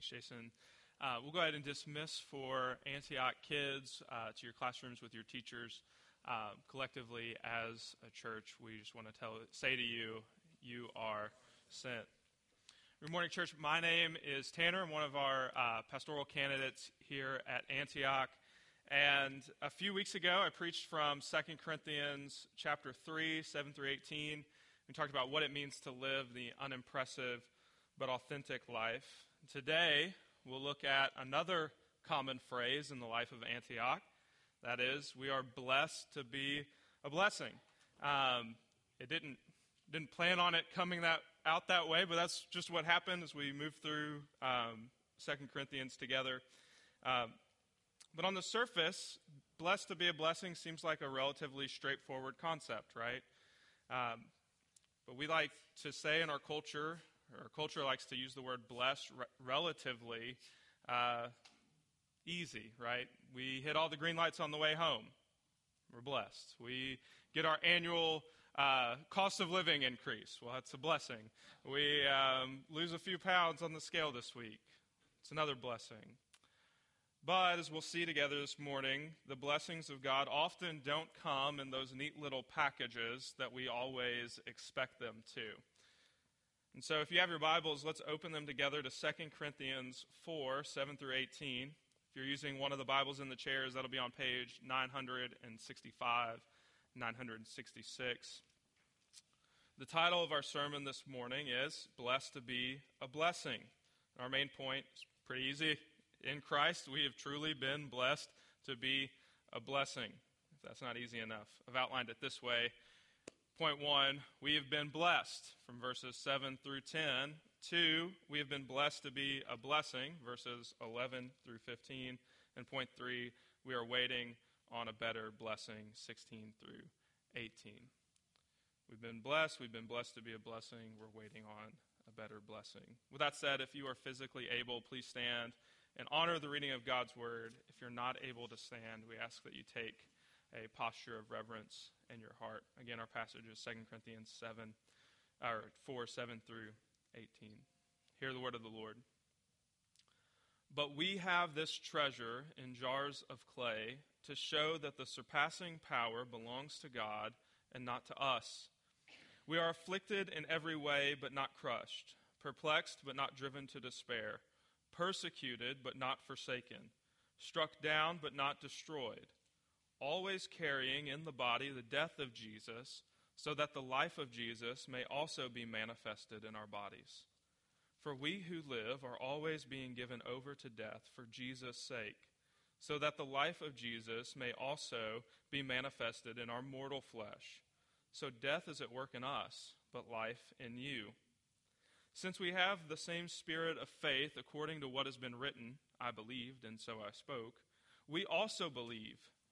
Thanks, Jason. Uh, we'll go ahead and dismiss for Antioch kids uh, to your classrooms with your teachers. Uh, collectively, as a church, we just want to tell, say to you, you are sent. Good morning, church. My name is Tanner. I'm one of our uh, pastoral candidates here at Antioch. And a few weeks ago, I preached from 2 Corinthians chapter 3, 7 through 18. We talked about what it means to live the unimpressive but authentic life. Today, we'll look at another common phrase in the life of Antioch. That is, we are blessed to be a blessing. Um, it didn't didn't plan on it coming that out that way, but that's just what happened as we moved through um, Second Corinthians together. Um, but on the surface, blessed to be a blessing seems like a relatively straightforward concept, right? Um, but we like to say in our culture, our culture likes to use the word blessed re- relatively uh, easy, right? We hit all the green lights on the way home. We're blessed. We get our annual uh, cost of living increase. Well, that's a blessing. We um, lose a few pounds on the scale this week. It's another blessing. But as we'll see together this morning, the blessings of God often don't come in those neat little packages that we always expect them to. And so, if you have your Bibles, let's open them together to 2 Corinthians 4 7 through 18. If you're using one of the Bibles in the chairs, that'll be on page 965, 966. The title of our sermon this morning is Blessed to Be a Blessing. Our main point is pretty easy. In Christ, we have truly been blessed to be a blessing. If that's not easy enough, I've outlined it this way. Point one, we have been blessed from verses 7 through 10. Two, we have been blessed to be a blessing, verses 11 through 15. And point three, we are waiting on a better blessing, 16 through 18. We've been blessed. We've been blessed to be a blessing. We're waiting on a better blessing. With that said, if you are physically able, please stand and honor the reading of God's word. If you're not able to stand, we ask that you take a posture of reverence in your heart. Again, our passage is 2 Corinthians 7, or 4, 7 through 18. Hear the word of the Lord. But we have this treasure in jars of clay to show that the surpassing power belongs to God and not to us. We are afflicted in every way, but not crushed, perplexed, but not driven to despair, persecuted, but not forsaken, struck down, but not destroyed, always carrying in the body the death of Jesus, so that the life of Jesus may also be manifested in our bodies. For we who live are always being given over to death for Jesus' sake, so that the life of Jesus may also be manifested in our mortal flesh. So death is at work in us, but life in you. Since we have the same spirit of faith, according to what has been written, I believed, and so I spoke, we also believe,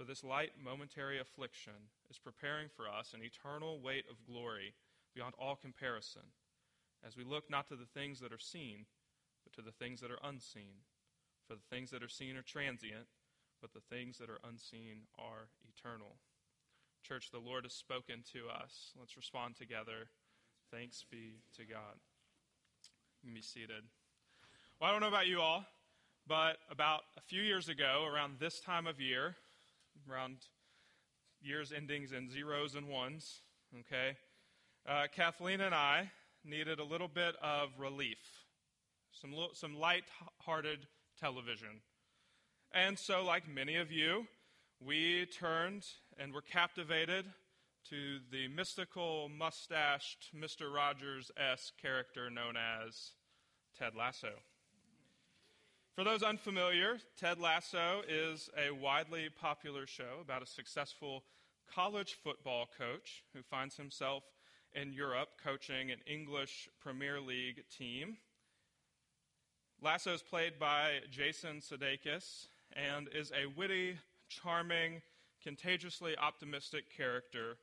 For this light momentary affliction is preparing for us an eternal weight of glory beyond all comparison, as we look not to the things that are seen, but to the things that are unseen. For the things that are seen are transient, but the things that are unseen are eternal. Church, the Lord has spoken to us. Let's respond together. Thanks be to God. You can be seated. Well, I don't know about you all, but about a few years ago, around this time of year, around years endings in zeros and ones, okay, uh, Kathleen and I needed a little bit of relief, some, some light hearted television. And so, like many of you, we turned and were captivated to the mystical, mustached, Mr. Rogers esque character known as Ted Lasso. For those unfamiliar, Ted Lasso is a widely popular show about a successful college football coach who finds himself in Europe coaching an English Premier League team. Lasso is played by Jason Sudeikis and is a witty charming, contagiously optimistic character.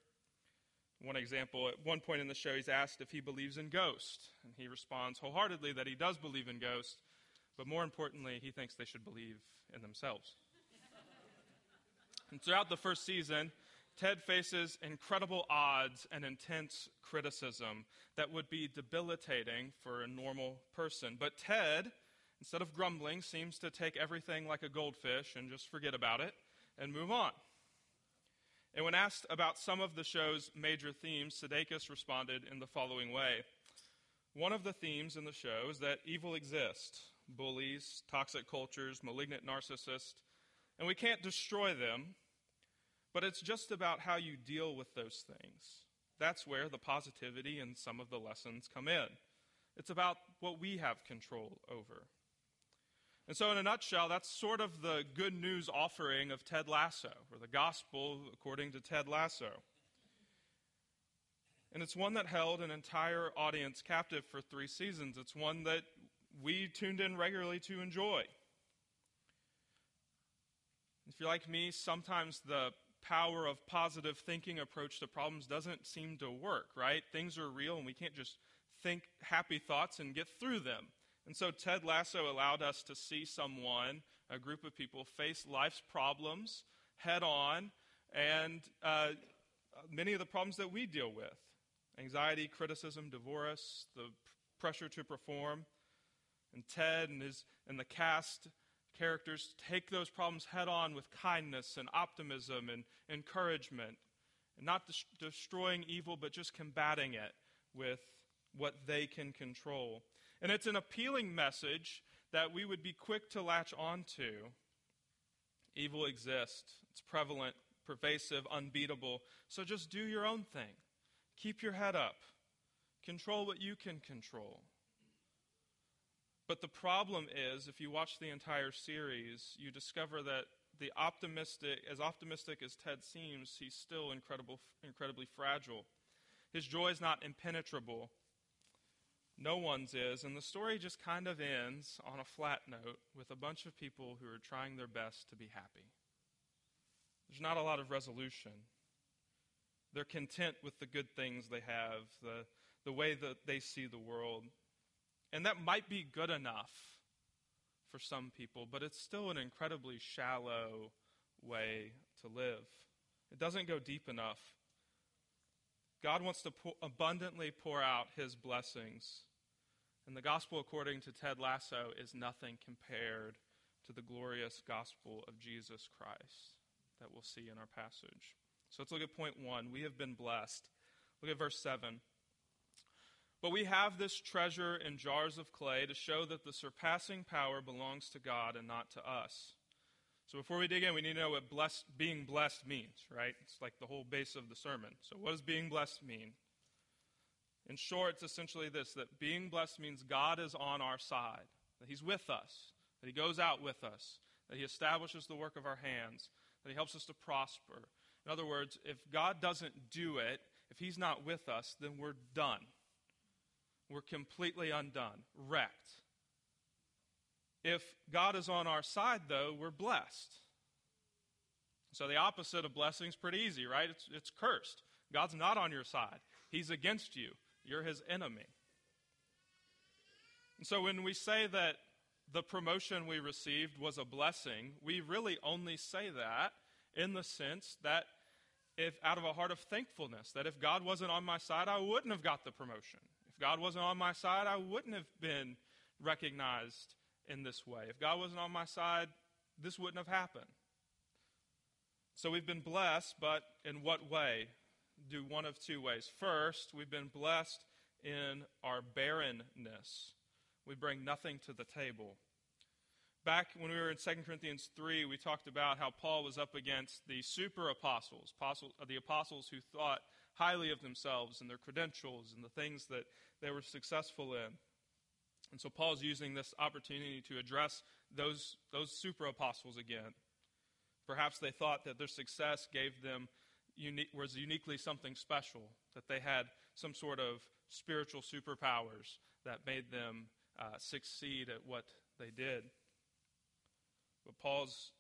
One example, at one point in the show, he's asked if he believes in ghosts. And he responds wholeheartedly that he does believe in ghosts, but more importantly, he thinks they should believe in themselves. and throughout the first season, Ted faces incredible odds and intense criticism that would be debilitating for a normal person. But Ted, instead of grumbling, seems to take everything like a goldfish and just forget about it and move on. And when asked about some of the show's major themes, Sudeikis responded in the following way One of the themes in the show is that evil exists bullies, toxic cultures, malignant narcissists, and we can't destroy them, but it's just about how you deal with those things. That's where the positivity and some of the lessons come in. It's about what we have control over. And so, in a nutshell, that's sort of the good news offering of Ted Lasso, or the gospel according to Ted Lasso. And it's one that held an entire audience captive for three seasons. It's one that we tuned in regularly to enjoy. If you're like me, sometimes the power of positive thinking approach to problems doesn't seem to work, right? Things are real and we can't just think happy thoughts and get through them. And so Ted Lasso allowed us to see someone, a group of people, face life's problems head on and uh, many of the problems that we deal with anxiety, criticism, divorce, the pressure to perform. And Ted and, his, and the cast characters take those problems head on with kindness and optimism and encouragement. And not des- destroying evil, but just combating it with what they can control. And it's an appealing message that we would be quick to latch onto. Evil exists, it's prevalent, pervasive, unbeatable. So just do your own thing. Keep your head up. Control what you can control. But the problem is, if you watch the entire series, you discover that the optimistic, as optimistic as Ted seems, he's still incredible, incredibly fragile. His joy is not impenetrable. No one's is, and the story just kind of ends on a flat note with a bunch of people who are trying their best to be happy. There's not a lot of resolution. They're content with the good things they have, the, the way that they see the world. And that might be good enough for some people, but it's still an incredibly shallow way to live. It doesn't go deep enough. God wants to pour, abundantly pour out his blessings and the gospel, according to Ted Lasso, is nothing compared to the glorious gospel of Jesus Christ that we'll see in our passage. So let's look at point one. We have been blessed. Look at verse 7. But we have this treasure in jars of clay to show that the surpassing power belongs to God and not to us. So before we dig in, we need to know what blessed, being blessed means, right? It's like the whole base of the sermon. So what does being blessed mean? In short, it's essentially this that being blessed means God is on our side, that He's with us, that He goes out with us, that He establishes the work of our hands, that He helps us to prosper. In other words, if God doesn't do it, if He's not with us, then we're done. We're completely undone, wrecked. If God is on our side, though, we're blessed. So the opposite of blessing is pretty easy, right? It's, it's cursed. God's not on your side, He's against you. You're his enemy. And so when we say that the promotion we received was a blessing, we really only say that in the sense that if out of a heart of thankfulness, that if God wasn't on my side, I wouldn't have got the promotion. If God wasn't on my side, I wouldn't have been recognized in this way. If God wasn't on my side, this wouldn't have happened. So we've been blessed, but in what way? do one of two ways. First, we've been blessed in our barrenness. We bring nothing to the table. Back when we were in 2 Corinthians 3, we talked about how Paul was up against the super apostles, apostles the apostles who thought highly of themselves and their credentials and the things that they were successful in. And so Paul's using this opportunity to address those, those super apostles again. Perhaps they thought that their success gave them unique, was uniquely something special, that they had some sort of spiritual superpowers that made them uh, succeed at what they did. But Paul's,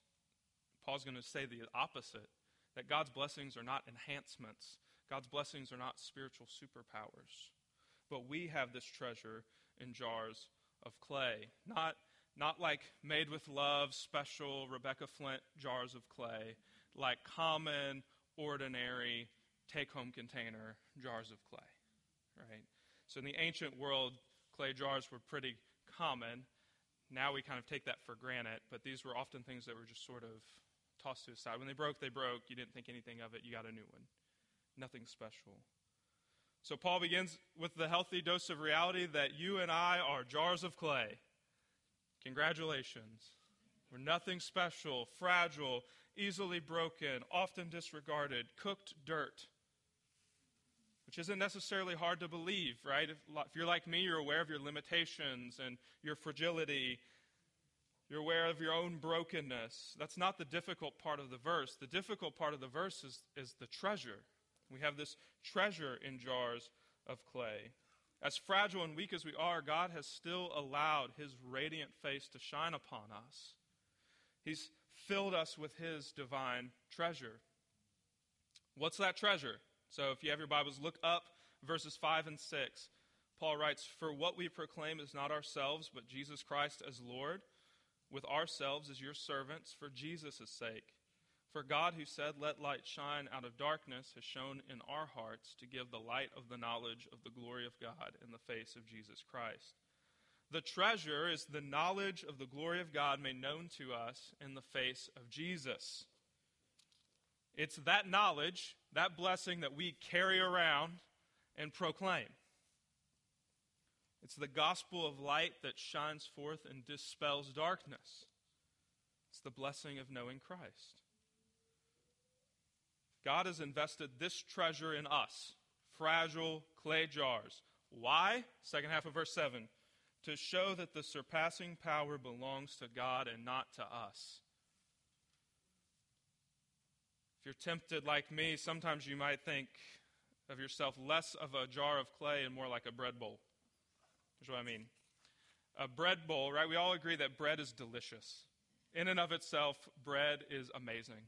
Paul's going to say the opposite that God's blessings are not enhancements, God's blessings are not spiritual superpowers. But we have this treasure in jars of clay, not, not like made with love, special Rebecca Flint jars of clay, like common, ordinary, take home container jars of clay, right? So in the ancient world, clay jars were pretty common. Now we kind of take that for granted, but these were often things that were just sort of tossed to the side. When they broke, they broke. You didn't think anything of it. You got a new one. Nothing special. So Paul begins with the healthy dose of reality that you and I are jars of clay. Congratulations. We're nothing special, fragile, easily broken, often disregarded, cooked dirt which isn't necessarily hard to believe, right? If, if, you're like me, you're aware of your limitations and your fragility. You're aware of your own brokenness. That's not the difficult part of the verse. The difficult part of the verse is, is the treasure. We have this treasure in jars of clay. As fragile and weak as we are, God has still allowed His radiant face to shine upon us. He's filled us with His divine treasure. What's that treasure? So if you have your Bibles, look up verses 5 and 6. Paul writes, For what we proclaim is not ourselves, but Jesus Christ as Lord, with ourselves as your servants for Jesus' sake. For God, who said, Let light shine out of darkness, has shown in our hearts to give the light of the knowledge of the glory of God in the face of Jesus Christ. The treasure is the knowledge of the glory of God made known to us in the face of Jesus. It's that knowledge, that blessing that we carry around and proclaim. It's the gospel of light that shines forth and dispels darkness. It's the blessing of knowing Christ. God has invested this treasure in us, fragile clay jars. Why? Second half of verse 7 to show that the surpassing power belongs to God and not to us If you're tempted like me, sometimes you might think of yourself less of a jar of clay and more like a bread bowl. Here's what I mean. A bread bowl, right? We all agree that bread is delicious. In and of itself, bread is amazing.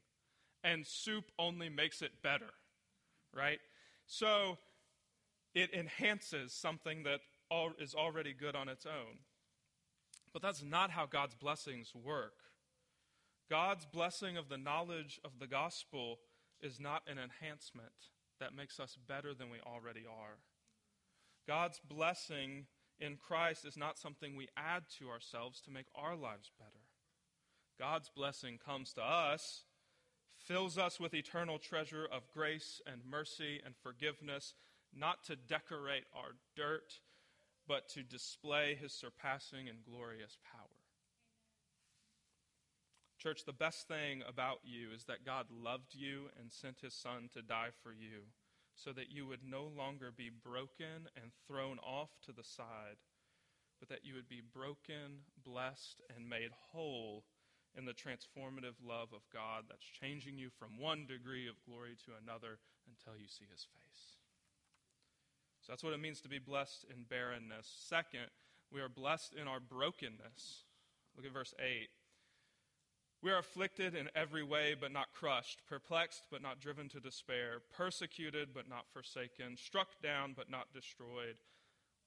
And soup only makes it better, right? So it enhances something that is already good on its own. But that's not how God's blessings work. God's blessing of the knowledge of the gospel is not an enhancement that makes us better than we already are. God's blessing in Christ is not something we add to ourselves to make our lives better. God's blessing comes to us, fills us with eternal treasure of grace and mercy and forgiveness, not to decorate our dirt, but to display his surpassing and glorious power. Church, the best thing about you is that God loved you and sent his son to die for you so that you would no longer be broken and thrown off to the side, but that you would be broken, blessed, and made whole in the transformative love of God that's changing you from one degree of glory to another until you see his face. So that's what it means to be blessed in barrenness. Second, we are blessed in our brokenness. Look at verse 8. We are afflicted in every way, but not crushed, perplexed, but not driven to despair, persecuted, but not forsaken, struck down, but not destroyed,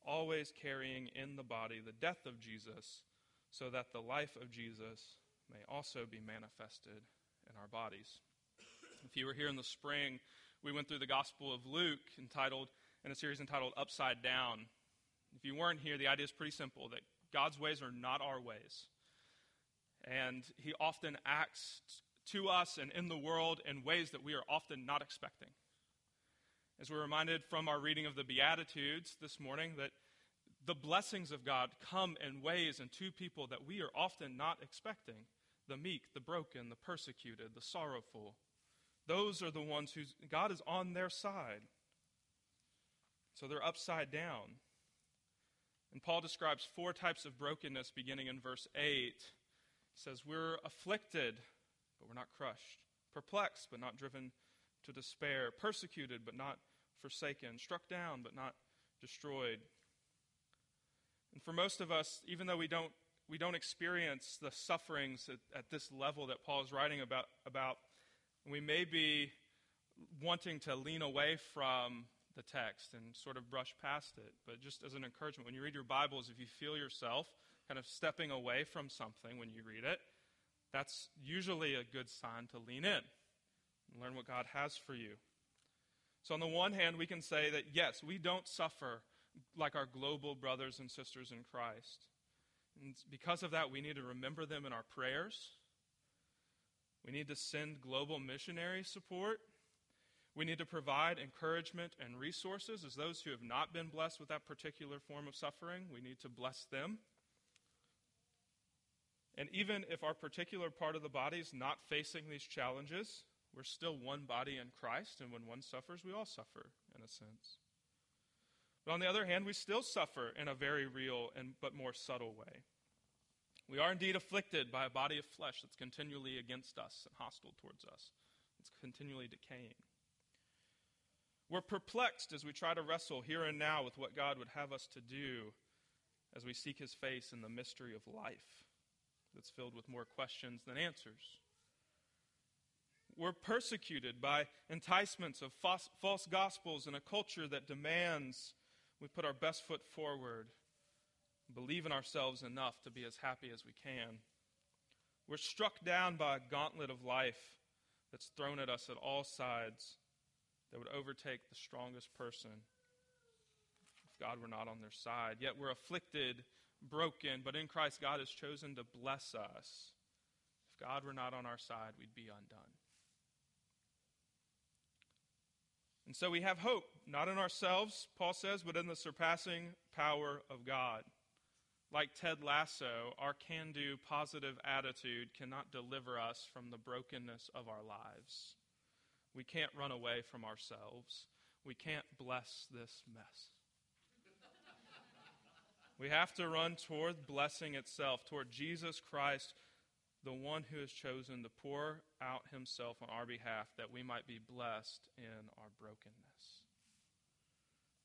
always carrying in the body the death of Jesus, so that the life of Jesus may also be manifested in our bodies. If you were here in the spring, we went through the Gospel of Luke, entitled in a series entitled Upside Down. If you weren't here, the idea is pretty simple that God's ways are not our ways. And he often acts to us and in the world in ways that we are often not expecting. As we're reminded from our reading of the Beatitudes this morning, that the blessings of God come in ways and to people that we are often not expecting the meek, the broken, the persecuted, the sorrowful. Those are the ones who God is on their side. So they're upside down. And Paul describes four types of brokenness beginning in verse 8 says, We're afflicted, but we're not crushed, perplexed, but not driven to despair, persecuted, but not forsaken, struck down, but not destroyed. And for most of us, even though we don't we don't experience the sufferings at, at this level that Paul is writing about, about. We may be wanting to lean away from the text and sort of brush past it. But just as an encouragement, when you read your Bibles, if you feel yourself kind of stepping away from something when you read it, that's usually a good sign to lean in and learn what God has for you. So, on the one hand, we can say that yes, we don't suffer like our global brothers and sisters in Christ. And because of that, we need to remember them in our prayers. We need to send global missionary support. We need to provide encouragement and resources as those who have not been blessed with that particular form of suffering. We need to bless them. And even if our particular part of the body is not facing these challenges, we're still one body in Christ, and when one suffers, we all suffer, in a sense. But on the other hand, we still suffer in a very real and but more subtle way. We are indeed afflicted by a body of flesh that's continually against us and hostile towards us. It's continually decaying. We're perplexed as we try to wrestle here and now with what God would have us to do as we seek his face in the mystery of life that's filled with more questions than answers. We're persecuted by enticements of false, false gospels and a culture that demands we put our best foot forward, believe in ourselves enough to be as happy as we can. We're struck down by a gauntlet of life that's thrown at us at all sides that would overtake the strongest person if God were not on their side. Yet we're afflicted, broken, but in Christ, God has chosen to bless us. If God were not on our side, we'd be undone. And so we have hope, not in ourselves, Paul says, but in the surpassing power of God. Like Ted Lasso, our can do positive attitude cannot deliver us from the brokenness of our lives. We can't run away from ourselves. We can't bless this mess. we have to run toward blessing itself, toward Jesus Christ, the one who has chosen to pour out himself on our behalf that we might be blessed in our brokenness.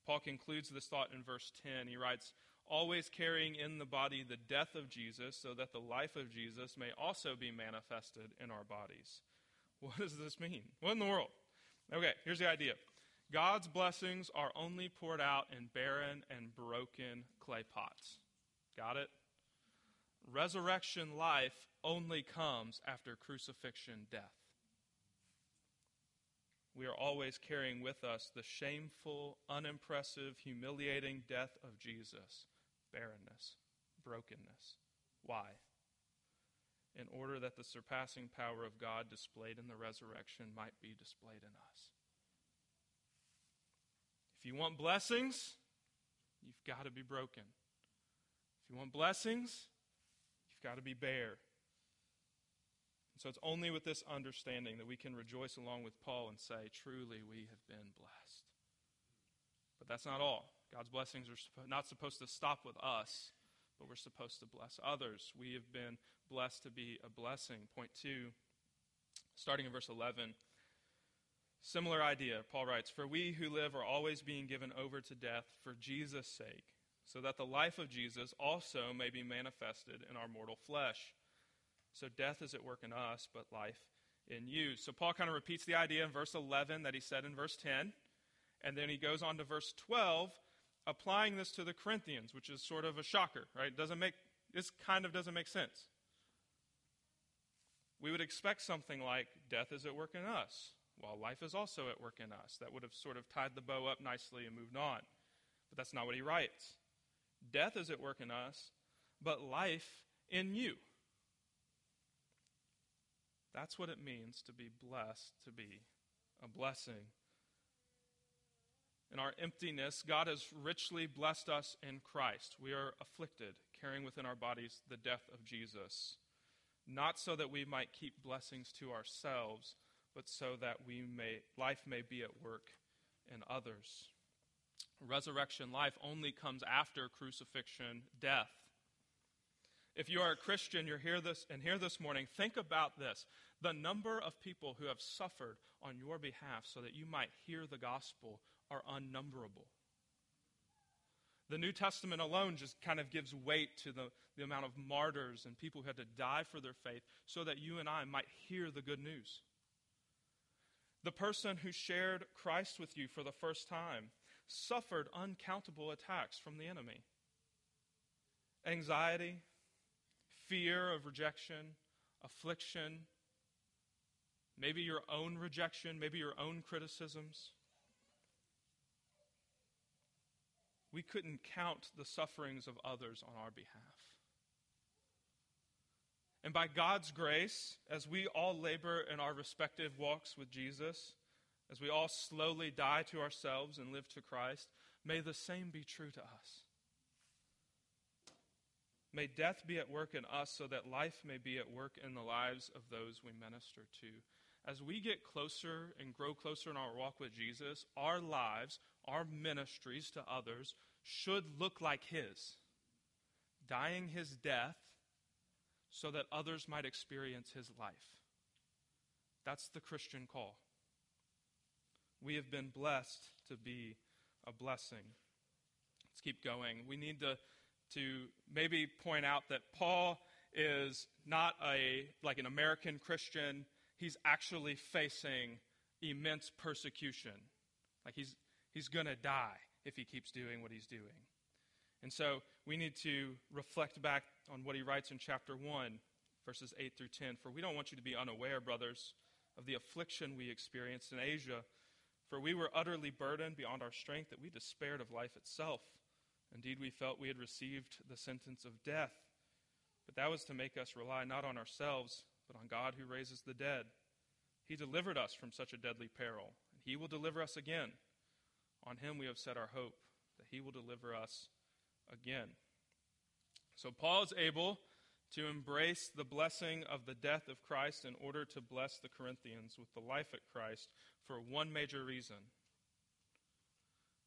Paul concludes this thought in verse 10. He writes, Always carrying in the body the death of Jesus, so that the life of Jesus may also be manifested in our bodies. What does this mean? What in the world? Okay, here's the idea God's blessings are only poured out in barren and broken clay pots. Got it? Resurrection life only comes after crucifixion death. We are always carrying with us the shameful, unimpressive, humiliating death of Jesus barrenness, brokenness. Why? in order that the surpassing power of God displayed in the resurrection might be displayed in us. If you want blessings, you've got to be broken. If you want blessings, you've got to be bare. So it's only with this understanding that we can rejoice along with Paul and say, truly, we have been blessed. But that's not all. God's blessings are not supposed to stop with us but we're supposed to bless others. We have been blessed to be a blessing. Point two, starting in verse 11. Similar idea. Paul writes, For we who live are always being given over to death for Jesus' sake, so that the life of Jesus also may be manifested in our mortal flesh. So death is at work in us, but life in you. So Paul kind of repeats the idea in verse 11 that he said in verse 10. And then he goes on to verse 12 applying this to the Corinthians, which is sort of a shocker, right? Doesn't make this kind of doesn't make sense. We would expect something like death is at work in us, while life is also at work in us. That would have sort of tied the bow up nicely and moved on. But that's not what he writes. Death is at work in us, but life in you. That's what it means to be blessed, to be a blessing in our emptiness, God has richly blessed us in Christ. We are afflicted, carrying within our bodies the death of Jesus, not so that we might keep blessings to ourselves, but so that we may life may be at work in others. Resurrection life only comes after crucifixion death. If you are a Christian, you're here this and here this morning, think about this. The number of people who have suffered on your behalf so that you might hear the gospel are unnumberable. The New Testament alone just kind of gives weight to the, the amount of martyrs and people who had to die for their faith so that you and I might hear the good news. The person who shared Christ with you for the first time suffered uncountable attacks from the enemy anxiety, fear of rejection, affliction, maybe your own rejection, maybe your own criticisms. We couldn't count the sufferings of others on our behalf. And by God's grace, as we all labor in our respective walks with Jesus, as we all slowly die to ourselves and live to Christ, may the same be true to us. May death be at work in us so that life may be at work in the lives of those we minister to. As we get closer and grow closer in our walk with Jesus, our lives, our ministries to others should look like His, dying His death so that others might experience His life. That's the Christian call. We have been blessed to be a blessing. Let's keep going. We need to to maybe point out that Paul is not a like an American Christian. He's actually facing immense persecution. Like he's he's going to die if he keeps doing what he's doing. And so we need to reflect back on what he writes in chapter 1, verses 8 through 10. For we don't want you to be unaware, brothers, of the affliction we experienced in Asia. For we were utterly burdened beyond our strength that we despaired of life itself. Indeed, we felt we had received the sentence of death. But that was to make us rely not on ourselves, but on God who raises the dead. He delivered us from such a deadly peril, and He will deliver us again. On Him we have set our hope, that He will deliver us again. So Paul is able to embrace the blessing of the death of Christ in order to bless the Corinthians with the life at Christ for one major reason.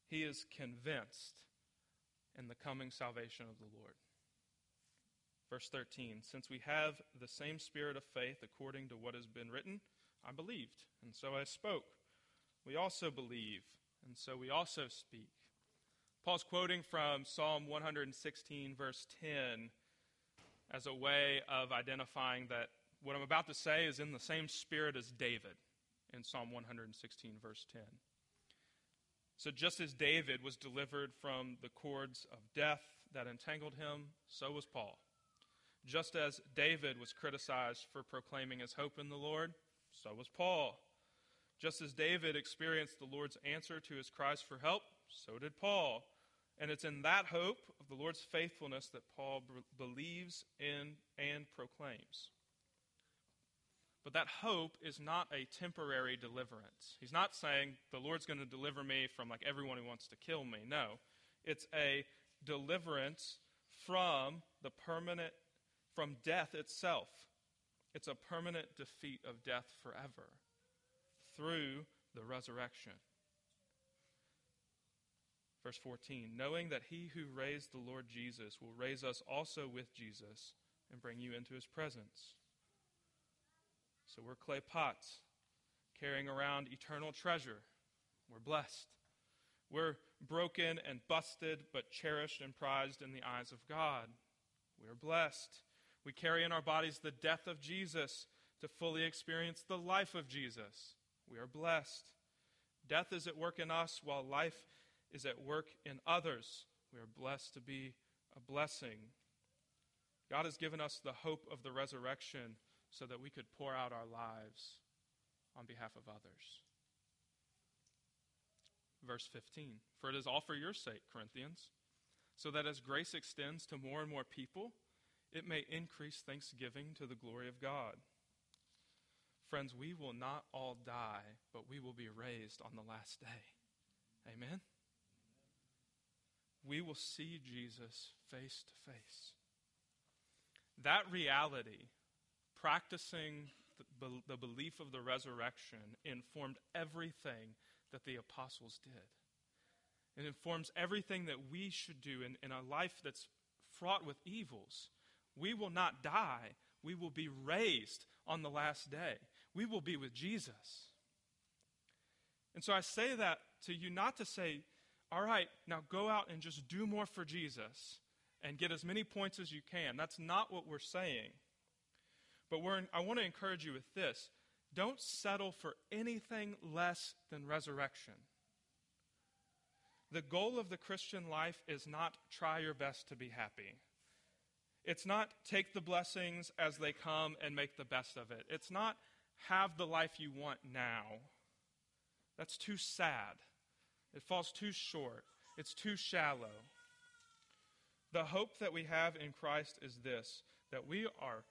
He is convinced in the coming salvation of the Lord. Verse 13 Since we have the same spirit of faith according to what has been written, I believed, and so I spoke. We also believe, and so we also speak. Paul's quoting from Psalm 116, verse 10, as a way of identifying that what I'm about to say is in the same spirit as David in Psalm 116, verse 10. So, just as David was delivered from the cords of death that entangled him, so was Paul. Just as David was criticized for proclaiming his hope in the Lord, so was Paul. Just as David experienced the Lord's answer to his cries for help, so did Paul. And it's in that hope of the Lord's faithfulness that Paul b- believes in and proclaims. But that hope is not a temporary deliverance. He's not saying the Lord's going to deliver me from like everyone who wants to kill me. No. It's a deliverance from the permanent from death itself. It's a permanent defeat of death forever through the resurrection. Verse 14, knowing that he who raised the Lord Jesus will raise us also with Jesus and bring you into his presence. So we're clay pots carrying around eternal treasure. We're blessed. We're broken and busted, but cherished and prized in the eyes of God. We're blessed. We carry in our bodies the death of Jesus to fully experience the life of Jesus. We are blessed. Death is at work in us while life is at work in others. We are blessed to be a blessing. God has given us the hope of the resurrection so that we could pour out our lives on behalf of others. Verse 15 For it is all for your sake, Corinthians, so that as grace extends to more and more people, it may increase thanksgiving to the glory of God. Friends, we will not all die, but we will be raised on the last day. Amen? We will see Jesus face to face. That reality practicing the, belief of the resurrection informed everything that the apostles did. It informs everything that we should do in, in a life that's fraught with evils. We will not die. We will be raised on the last day. We will be with Jesus. And so I say that to you not to say, all right, now go out and just do more for Jesus and get as many points as you can. That's not what we're saying. But we're, I want to encourage you with this don't settle for anything less than resurrection. The goal of the Christian life is not try your best to be happy. It's not take the blessings as they come and make the best of it. It's not have the life you want now. That's too sad. It falls too short. It's too shallow. The hope that we have in Christ is this that we are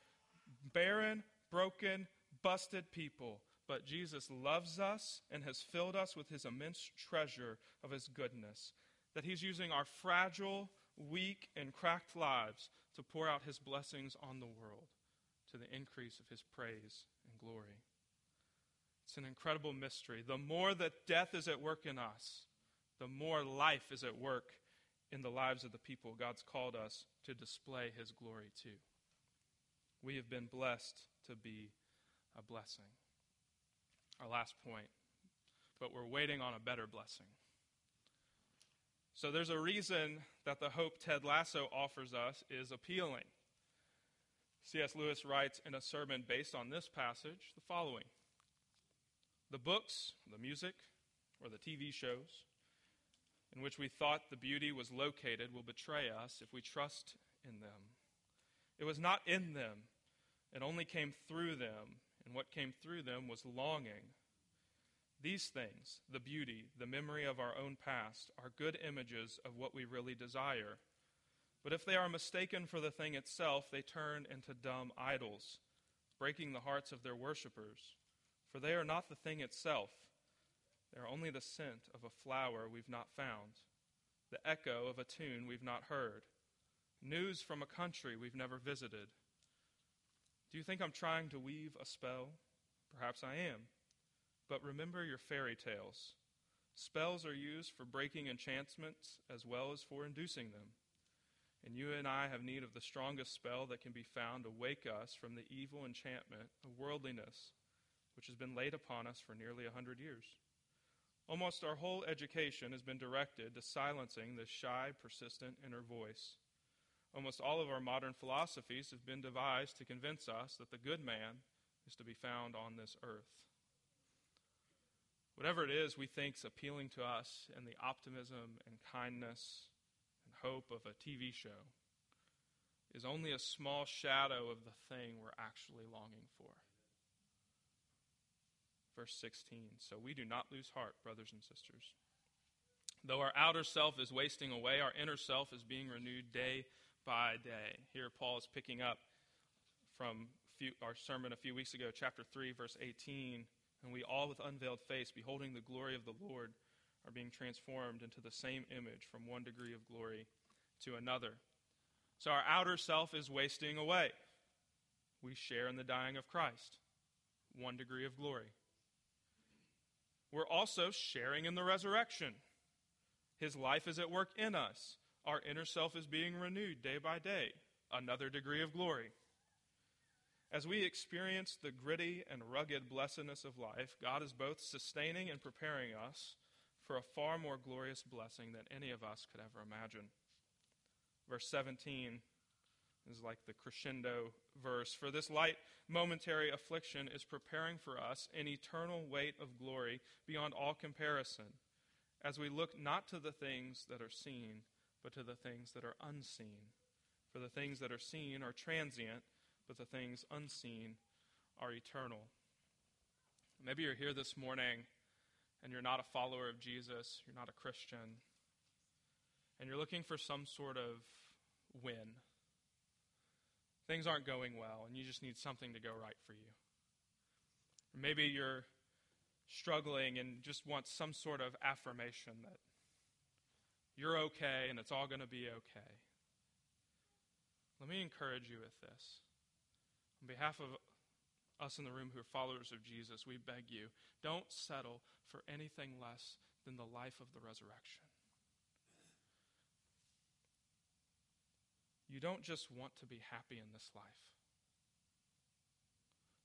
barren, broken, busted people, but Jesus loves us and has filled us with his immense treasure of his goodness. That he's using our fragile, weak, and cracked lives to pour out his blessings on the world to the increase of his praise and glory. It's an incredible mystery. The more that death is at work in us, the more life is at work in the lives of the people God's called us to display his glory to. We have been blessed to be a blessing. Our last point, but we're waiting on a better blessing. So there's a reason that the hope Ted Lasso offers us is appealing. C.S. Lewis writes in a sermon based on this passage the following The books, the music, or the TV shows in which we thought the beauty was located will betray us if we trust in them. It was not in them, it only came through them, and what came through them was longing. These things, the beauty, the memory of our own past, are good images of what we really desire. But if they are mistaken for the thing itself, they turn into dumb idols, breaking the hearts of their worshippers. For they are not the thing itself, they are only the scent of a flower we've not found, the echo of a tune we've not heard, news from a country we've never visited do you think I'm trying to weave a spell? Perhaps I am. But remember your fairy tales. Spells are used for breaking enchantments as well as for inducing them. And you and I have need of the strongest spell that can be found to wake us from the evil enchantment of worldliness, which has been laid upon us for nearly a hundred years. Almost our whole education has been directed to silencing this shy, persistent inner voice. Almost all of our modern philosophies have been devised to convince us that the good man is to be found on this earth. Whatever it is we think is appealing to us and the optimism and kindness and hope of a TV show is only a small shadow of the thing we're actually longing for. Verse 16 So we do not lose heart, brothers and sisters. Though our outer self is wasting away, our inner self is being renewed day by day. Here, Paul is picking up from few, our sermon a few weeks ago, chapter 3, verse 18. And we all, with unveiled face, beholding the glory of the Lord, are being transformed into the same image from one degree of glory to another. So our outer self is wasting away. We share in the dying of Christ, one degree of glory. We're also sharing in the resurrection. His life is at work in us. Our inner self is being renewed day by day, another degree of glory. As we experience the gritty and rugged blessedness of life, God is both sustaining and preparing us for a far more glorious blessing than any of us could ever imagine. Verse 17 is like the crescendo verse. For this light momentary affliction is preparing for us an eternal weight of glory beyond all comparison, as we look not to the things that are seen but to the things that are unseen. For the things that are seen are transient, but the things unseen are eternal. Maybe you're here this morning and you're not a follower of Jesus, you're not a Christian, and you're looking for some sort of win. Things aren't going well, and you just need something to go right for you. Maybe you're struggling and just want some sort of affirmation that you're okay and it's all going to be okay. Let me encourage you with this. On behalf of us in the room who are followers of Jesus, we beg you don't settle for anything less than the life of the resurrection. You don't just want to be happy in this life.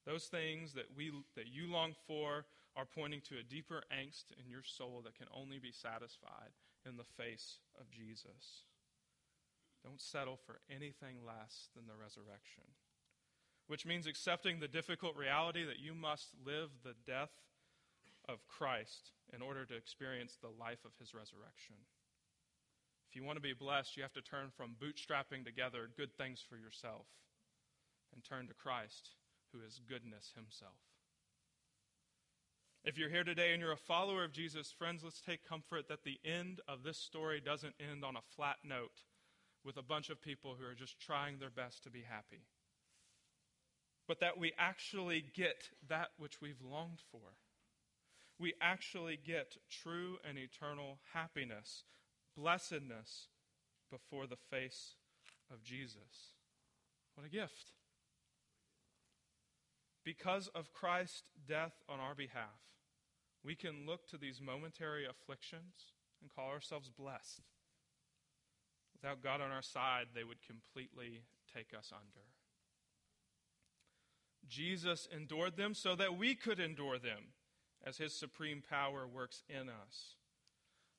Those things that, we, that you long for are pointing to a deeper angst in your soul that can only be satisfied in the face of Jesus. Don't settle for anything less than the resurrection, which means accepting the difficult reality that you must live the death of Christ in order to experience the life of his resurrection. If you want to be blessed, you have to turn from bootstrapping together good things for yourself and turn to Christ, who is goodness himself. If you're here today and you're a follower of Jesus, friends, let's take comfort that the end of this story doesn't end on a flat note with a bunch of people who are just trying their best to be happy, but that we actually get that which we've longed for. We actually get true and eternal happiness, blessedness before the face of Jesus. What a gift. Because of Christ's death on our behalf, we can look to these momentary afflictions and call ourselves blessed. Without God on our side, they would completely take us under. Jesus endured them so that we could endure them as his supreme power works in us.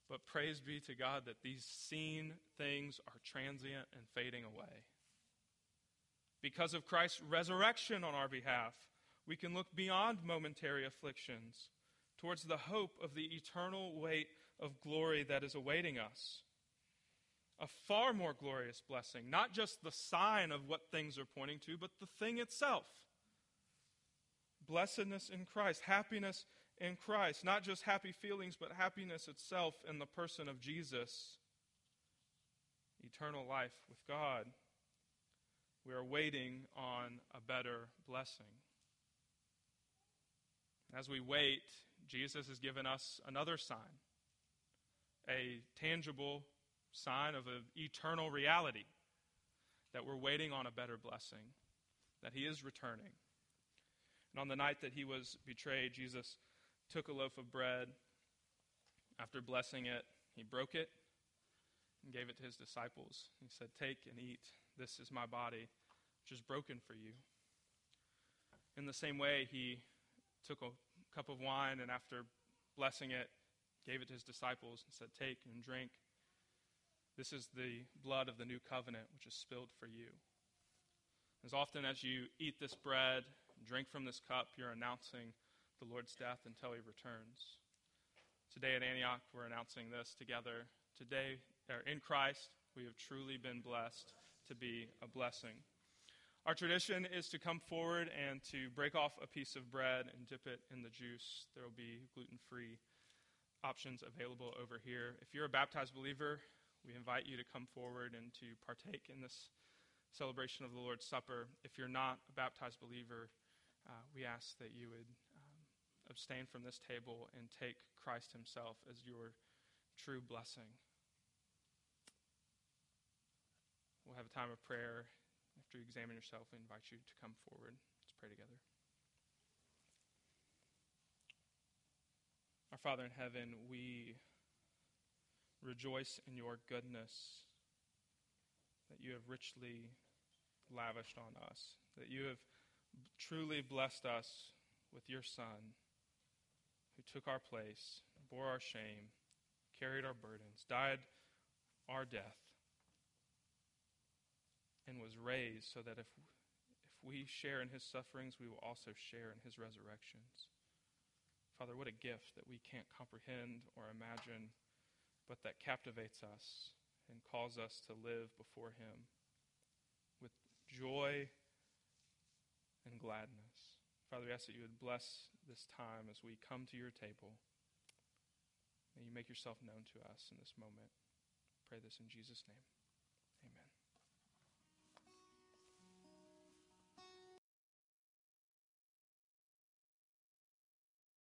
But praise be to God that these seen things are transient and fading away. Because of Christ's resurrection on our behalf, we can look beyond momentary afflictions towards the hope of the eternal weight of glory that is awaiting us. A far more glorious blessing, not just the sign of what things are pointing to, but the thing itself. Blessedness in Christ, happiness in Christ, not just happy feelings, but happiness itself in the person of Jesus. Eternal life with God. We are waiting on a better blessing. As we wait, Jesus has given us another sign, a tangible sign of an eternal reality that we're waiting on a better blessing, that he is returning. And on the night that he was betrayed, Jesus took a loaf of bread. After blessing it, he broke it and gave it to his disciples. He said, Take and eat. This is my body, which is broken for you. In the same way, he took a cup of wine and after blessing it, gave it to his disciples and said, Take and drink. This is the blood of the new covenant, which is spilled for you. As often as you eat this bread, drink from this cup, you're announcing the Lord's death until he returns. Today at Antioch, we're announcing this together. Today, in Christ, we have truly been blessed to be a blessing. Our tradition is to come forward and to break off a piece of bread and dip it in the juice. There will be gluten free options available over here. If you're a baptized believer, we invite you to come forward and to partake in this celebration of the Lord's Supper. If you're not a baptized believer, uh, we ask that you would um, abstain from this table and take Christ Himself as your true blessing. We'll have a time of prayer after you examine yourself, I invite you to come forward. Let's pray together. Our Father in heaven, we rejoice in your goodness that you have richly lavished on us, that you have truly blessed us with your Son, who took our place, bore our shame, carried our burdens, died our death and was raised so that if, if we share in his sufferings, we will also share in his resurrections. Father, what a gift that we can't comprehend or imagine, but that captivates us and calls us to live before him with joy and gladness. Father, we ask that you would bless this time as we come to your table. May you make yourself known to us in this moment. Pray this in Jesus' name.